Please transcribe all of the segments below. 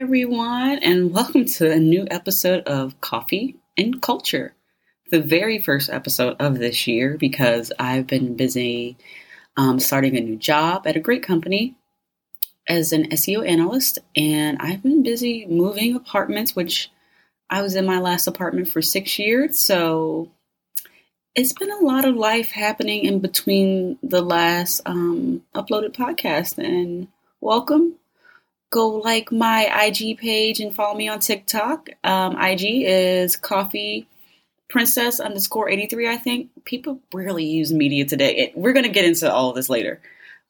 everyone, and welcome to a new episode of Coffee and Culture. The very first episode of this year because I've been busy um, starting a new job at a great company as an SEO analyst, and I've been busy moving apartments, which I was in my last apartment for six years. So it's been a lot of life happening in between the last um, uploaded podcast. And welcome go like my IG page and follow me on TikTok. Um, IG is coffee princess underscore 83, I think. People rarely use media today. It, we're going to get into all of this later.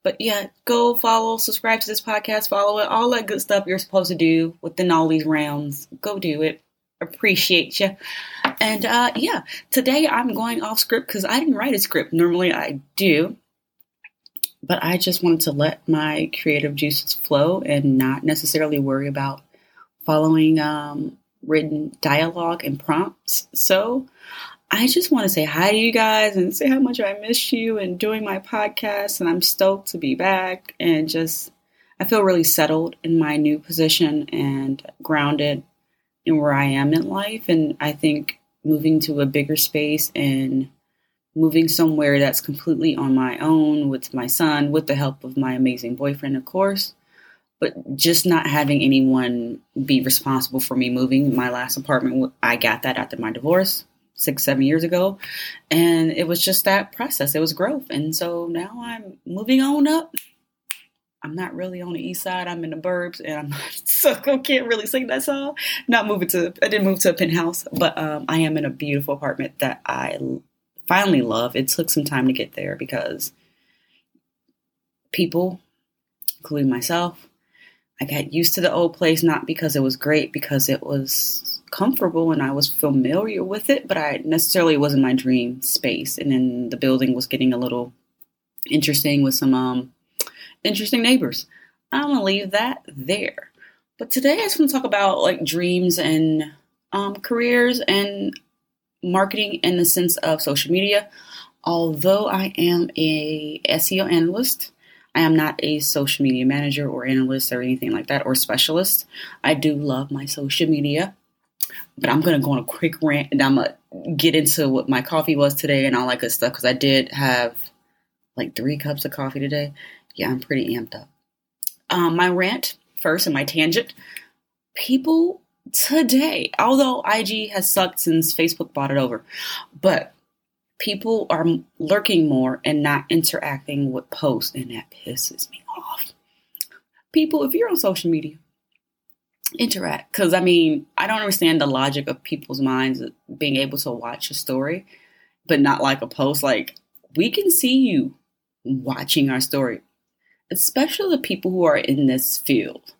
But yeah, go follow, subscribe to this podcast, follow it, all that good stuff you're supposed to do within all these rounds. Go do it. Appreciate you. And uh, yeah, today I'm going off script because I didn't write a script. Normally I do but I just wanted to let my creative juices flow and not necessarily worry about following um, written dialogue and prompts. So I just want to say hi to you guys and say how much I miss you and doing my podcast. And I'm stoked to be back and just, I feel really settled in my new position and grounded in where I am in life. And I think moving to a bigger space and moving somewhere that's completely on my own with my son, with the help of my amazing boyfriend, of course, but just not having anyone be responsible for me moving. My last apartment, I got that after my divorce six, seven years ago. And it was just that process, it was growth. And so now I'm moving on up. I'm not really on the east side. I'm in the burbs, and I'm so can't really sing that song. Not moving to, I didn't move to a penthouse, but um, I am in a beautiful apartment that I finally love. It took some time to get there because people, including myself, I got used to the old place not because it was great, because it was comfortable and I was familiar with it, but I necessarily wasn't my dream space. And then the building was getting a little interesting with some um, interesting neighbors. I'm gonna leave that there. But today I just want to talk about like dreams and um, careers and marketing in the sense of social media. Although I am a SEO analyst, I am not a social media manager or analyst or anything like that or specialist. I do love my social media, but I'm gonna go on a quick rant and I'm gonna get into what my coffee was today and all that good stuff because I did have like three cups of coffee today. Yeah, I'm pretty amped up. Um, my rant first and my tangent. People today, although IG has sucked since Facebook bought it over, but people are lurking more and not interacting with posts, and that pisses me off. People, if you're on social media, interact because I mean, I don't understand the logic of people's minds being able to watch a story but not like a post. Like, we can see you watching our story, especially the people who are in this field.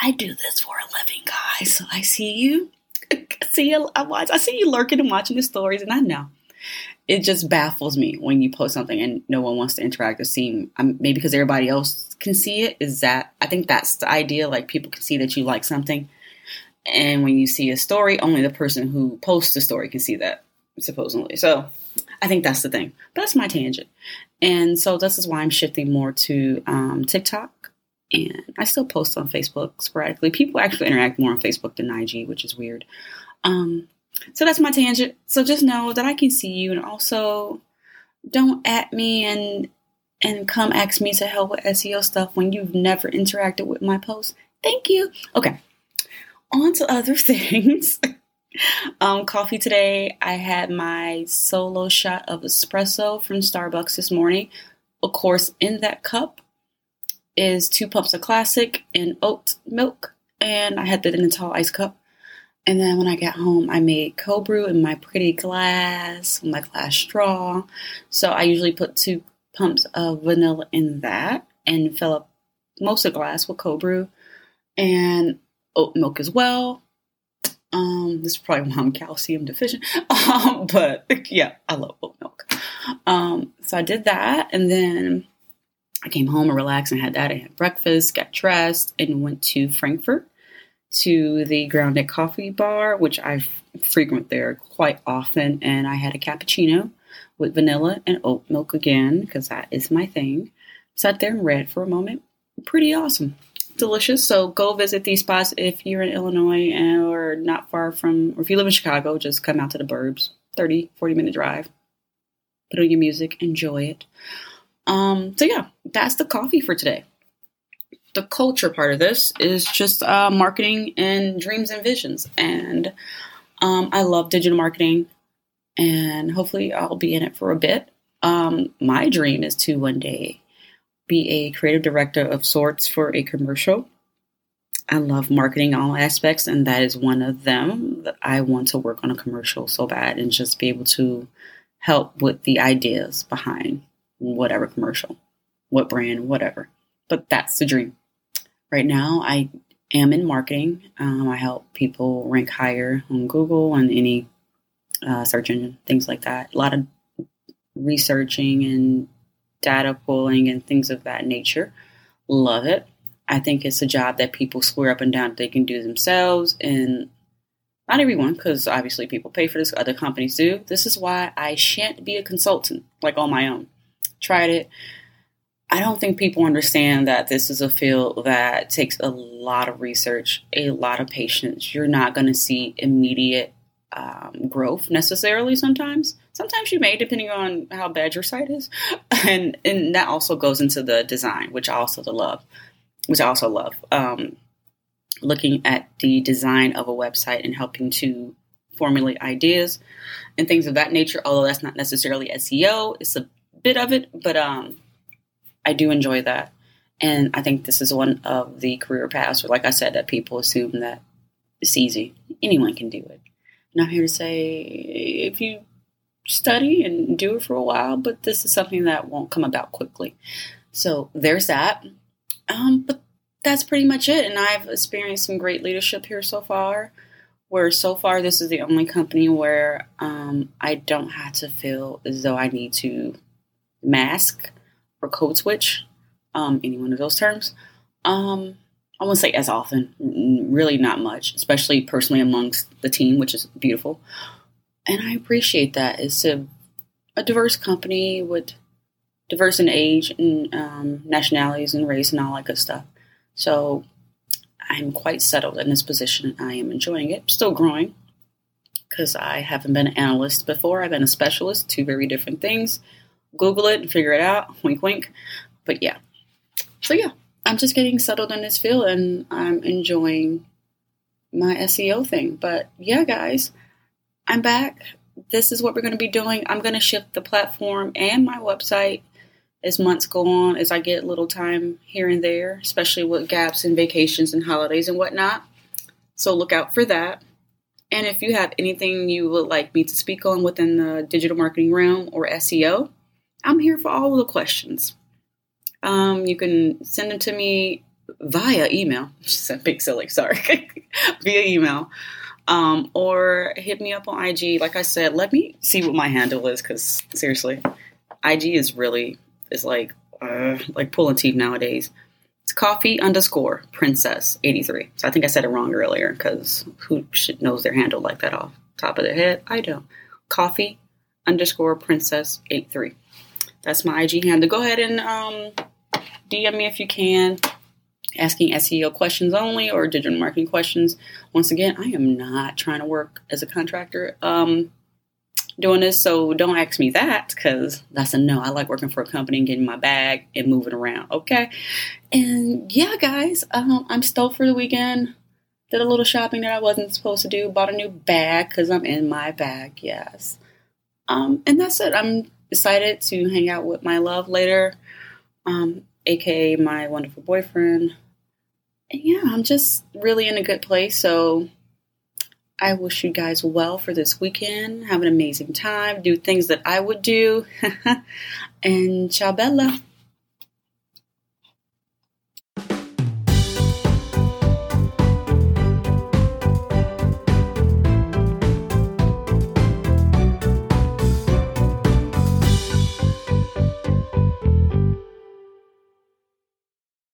I do this for a living, guys. So I see you. I see you. I watch. I see you lurking and watching the stories, and I know it just baffles me when you post something and no one wants to interact or see. Um, maybe because everybody else can see it. Is that I think that's the idea. Like people can see that you like something, and when you see a story, only the person who posts the story can see that supposedly. So I think that's the thing. But that's my tangent, and so this is why I'm shifting more to um, TikTok and I still post on Facebook sporadically. People actually interact more on Facebook than IG, which is weird. Um, so that's my tangent. So just know that I can see you, and also don't at me and and come ask me to help with SEO stuff when you've never interacted with my posts. Thank you. Okay, on to other things. Um, coffee today. I had my solo shot of espresso from Starbucks this morning. Of course, in that cup is two pumps of classic and oat milk, and I had that in a tall ice cup. And then when I got home, I made cold brew in my pretty glass, my glass straw. So I usually put two pumps of vanilla in that and fill up most of the glass with cold brew and oat milk as well. Um, this is probably why I'm calcium deficient. Um, but yeah, I love oat milk. Um, so I did that and then I came home and relaxed and had that. I had breakfast, got dressed, and went to Frankfort to the Grounded Coffee Bar, which I frequent there quite often. And I had a cappuccino with vanilla and oat milk again, because that is my thing. Sat there and read for a moment. Pretty awesome. Delicious. So go visit these spots if you're in Illinois or not far from, or if you live in Chicago, just come out to the burbs. 30, 40 minute drive. Put on your music, enjoy it. Um, so yeah, that's the coffee for today. The culture part of this is just uh, marketing and dreams and visions. And um, I love digital marketing and hopefully I'll be in it for a bit. Um, my dream is to one day be a creative director of sorts for a commercial. I love marketing all aspects, and that is one of them. I want to work on a commercial so bad and just be able to help with the ideas behind whatever commercial, what brand, whatever. But that's the dream. Right now, I am in marketing. Um, I help people rank higher on Google and any uh, search engine, things like that. A lot of researching and data pulling and things of that nature. Love it. I think it's a job that people swear up and down they can do themselves, and not everyone, because obviously people pay for this. Other companies do. This is why I shan't be a consultant like on my own. Tried it. I don't think people understand that this is a field that takes a lot of research, a lot of patience. You're not going to see immediate um, growth necessarily sometimes. Sometimes you may, depending on how bad your site is. And, and that also goes into the design, which I also love, which I also love. Um, looking at the design of a website and helping to formulate ideas and things of that nature, although that's not necessarily SEO, it's a bit of it, but um, I do enjoy that. And I think this is one of the career paths where, like I said, that people assume that it's easy. Anyone can do it. I'm here to say if you study and do it for a while, but this is something that won't come about quickly. So there's that. Um, but that's pretty much it. And I've experienced some great leadership here so far. Where so far, this is the only company where um, I don't have to feel as though I need to mask or code switch, um, any one of those terms. Um, I won't say as often, really not much, especially personally amongst the team, which is beautiful. And I appreciate that. It's a, a diverse company with diverse in age and um, nationalities and race and all that good stuff. So I'm quite settled in this position. I am enjoying it. Still growing because I haven't been an analyst before. I've been a specialist, two very different things. Google it and figure it out. Wink, wink. But yeah. So yeah, I'm just getting settled in this field and I'm enjoying my SEO thing. But yeah, guys, I'm back. This is what we're going to be doing. I'm going to shift the platform and my website as months go on, as I get little time here and there, especially with gaps and vacations and holidays and whatnot. So look out for that. And if you have anything you would like me to speak on within the digital marketing realm or SEO, I'm here for all the questions. Um, you can send them to me via email. Just a big silly, sorry. via email. Um, or hit me up on IG. Like I said, let me see what my handle is because seriously, IG is really is like uh, like pulling teeth nowadays. It's coffee underscore princess eighty three. So I think I said it wrong earlier because who knows their handle like that off top of their head? I don't. Coffee underscore princess eight three. That's my IG handle. Go ahead and um, DM me if you can, asking SEO questions only or digital marketing questions. Once again, I am not trying to work as a contractor um, doing this, so don't ask me that because that's a no. I like working for a company and getting my bag and moving around. Okay, and yeah, guys, um, I'm stoked for the weekend. Did a little shopping that I wasn't supposed to do. Bought a new bag because I'm in my bag. Yes. Um, and that's it. I'm excited to hang out with my love later. Um, aka my wonderful boyfriend. And yeah, I'm just really in a good place. So I wish you guys well for this weekend. Have an amazing time. Do things that I would do. and ciao, Bella.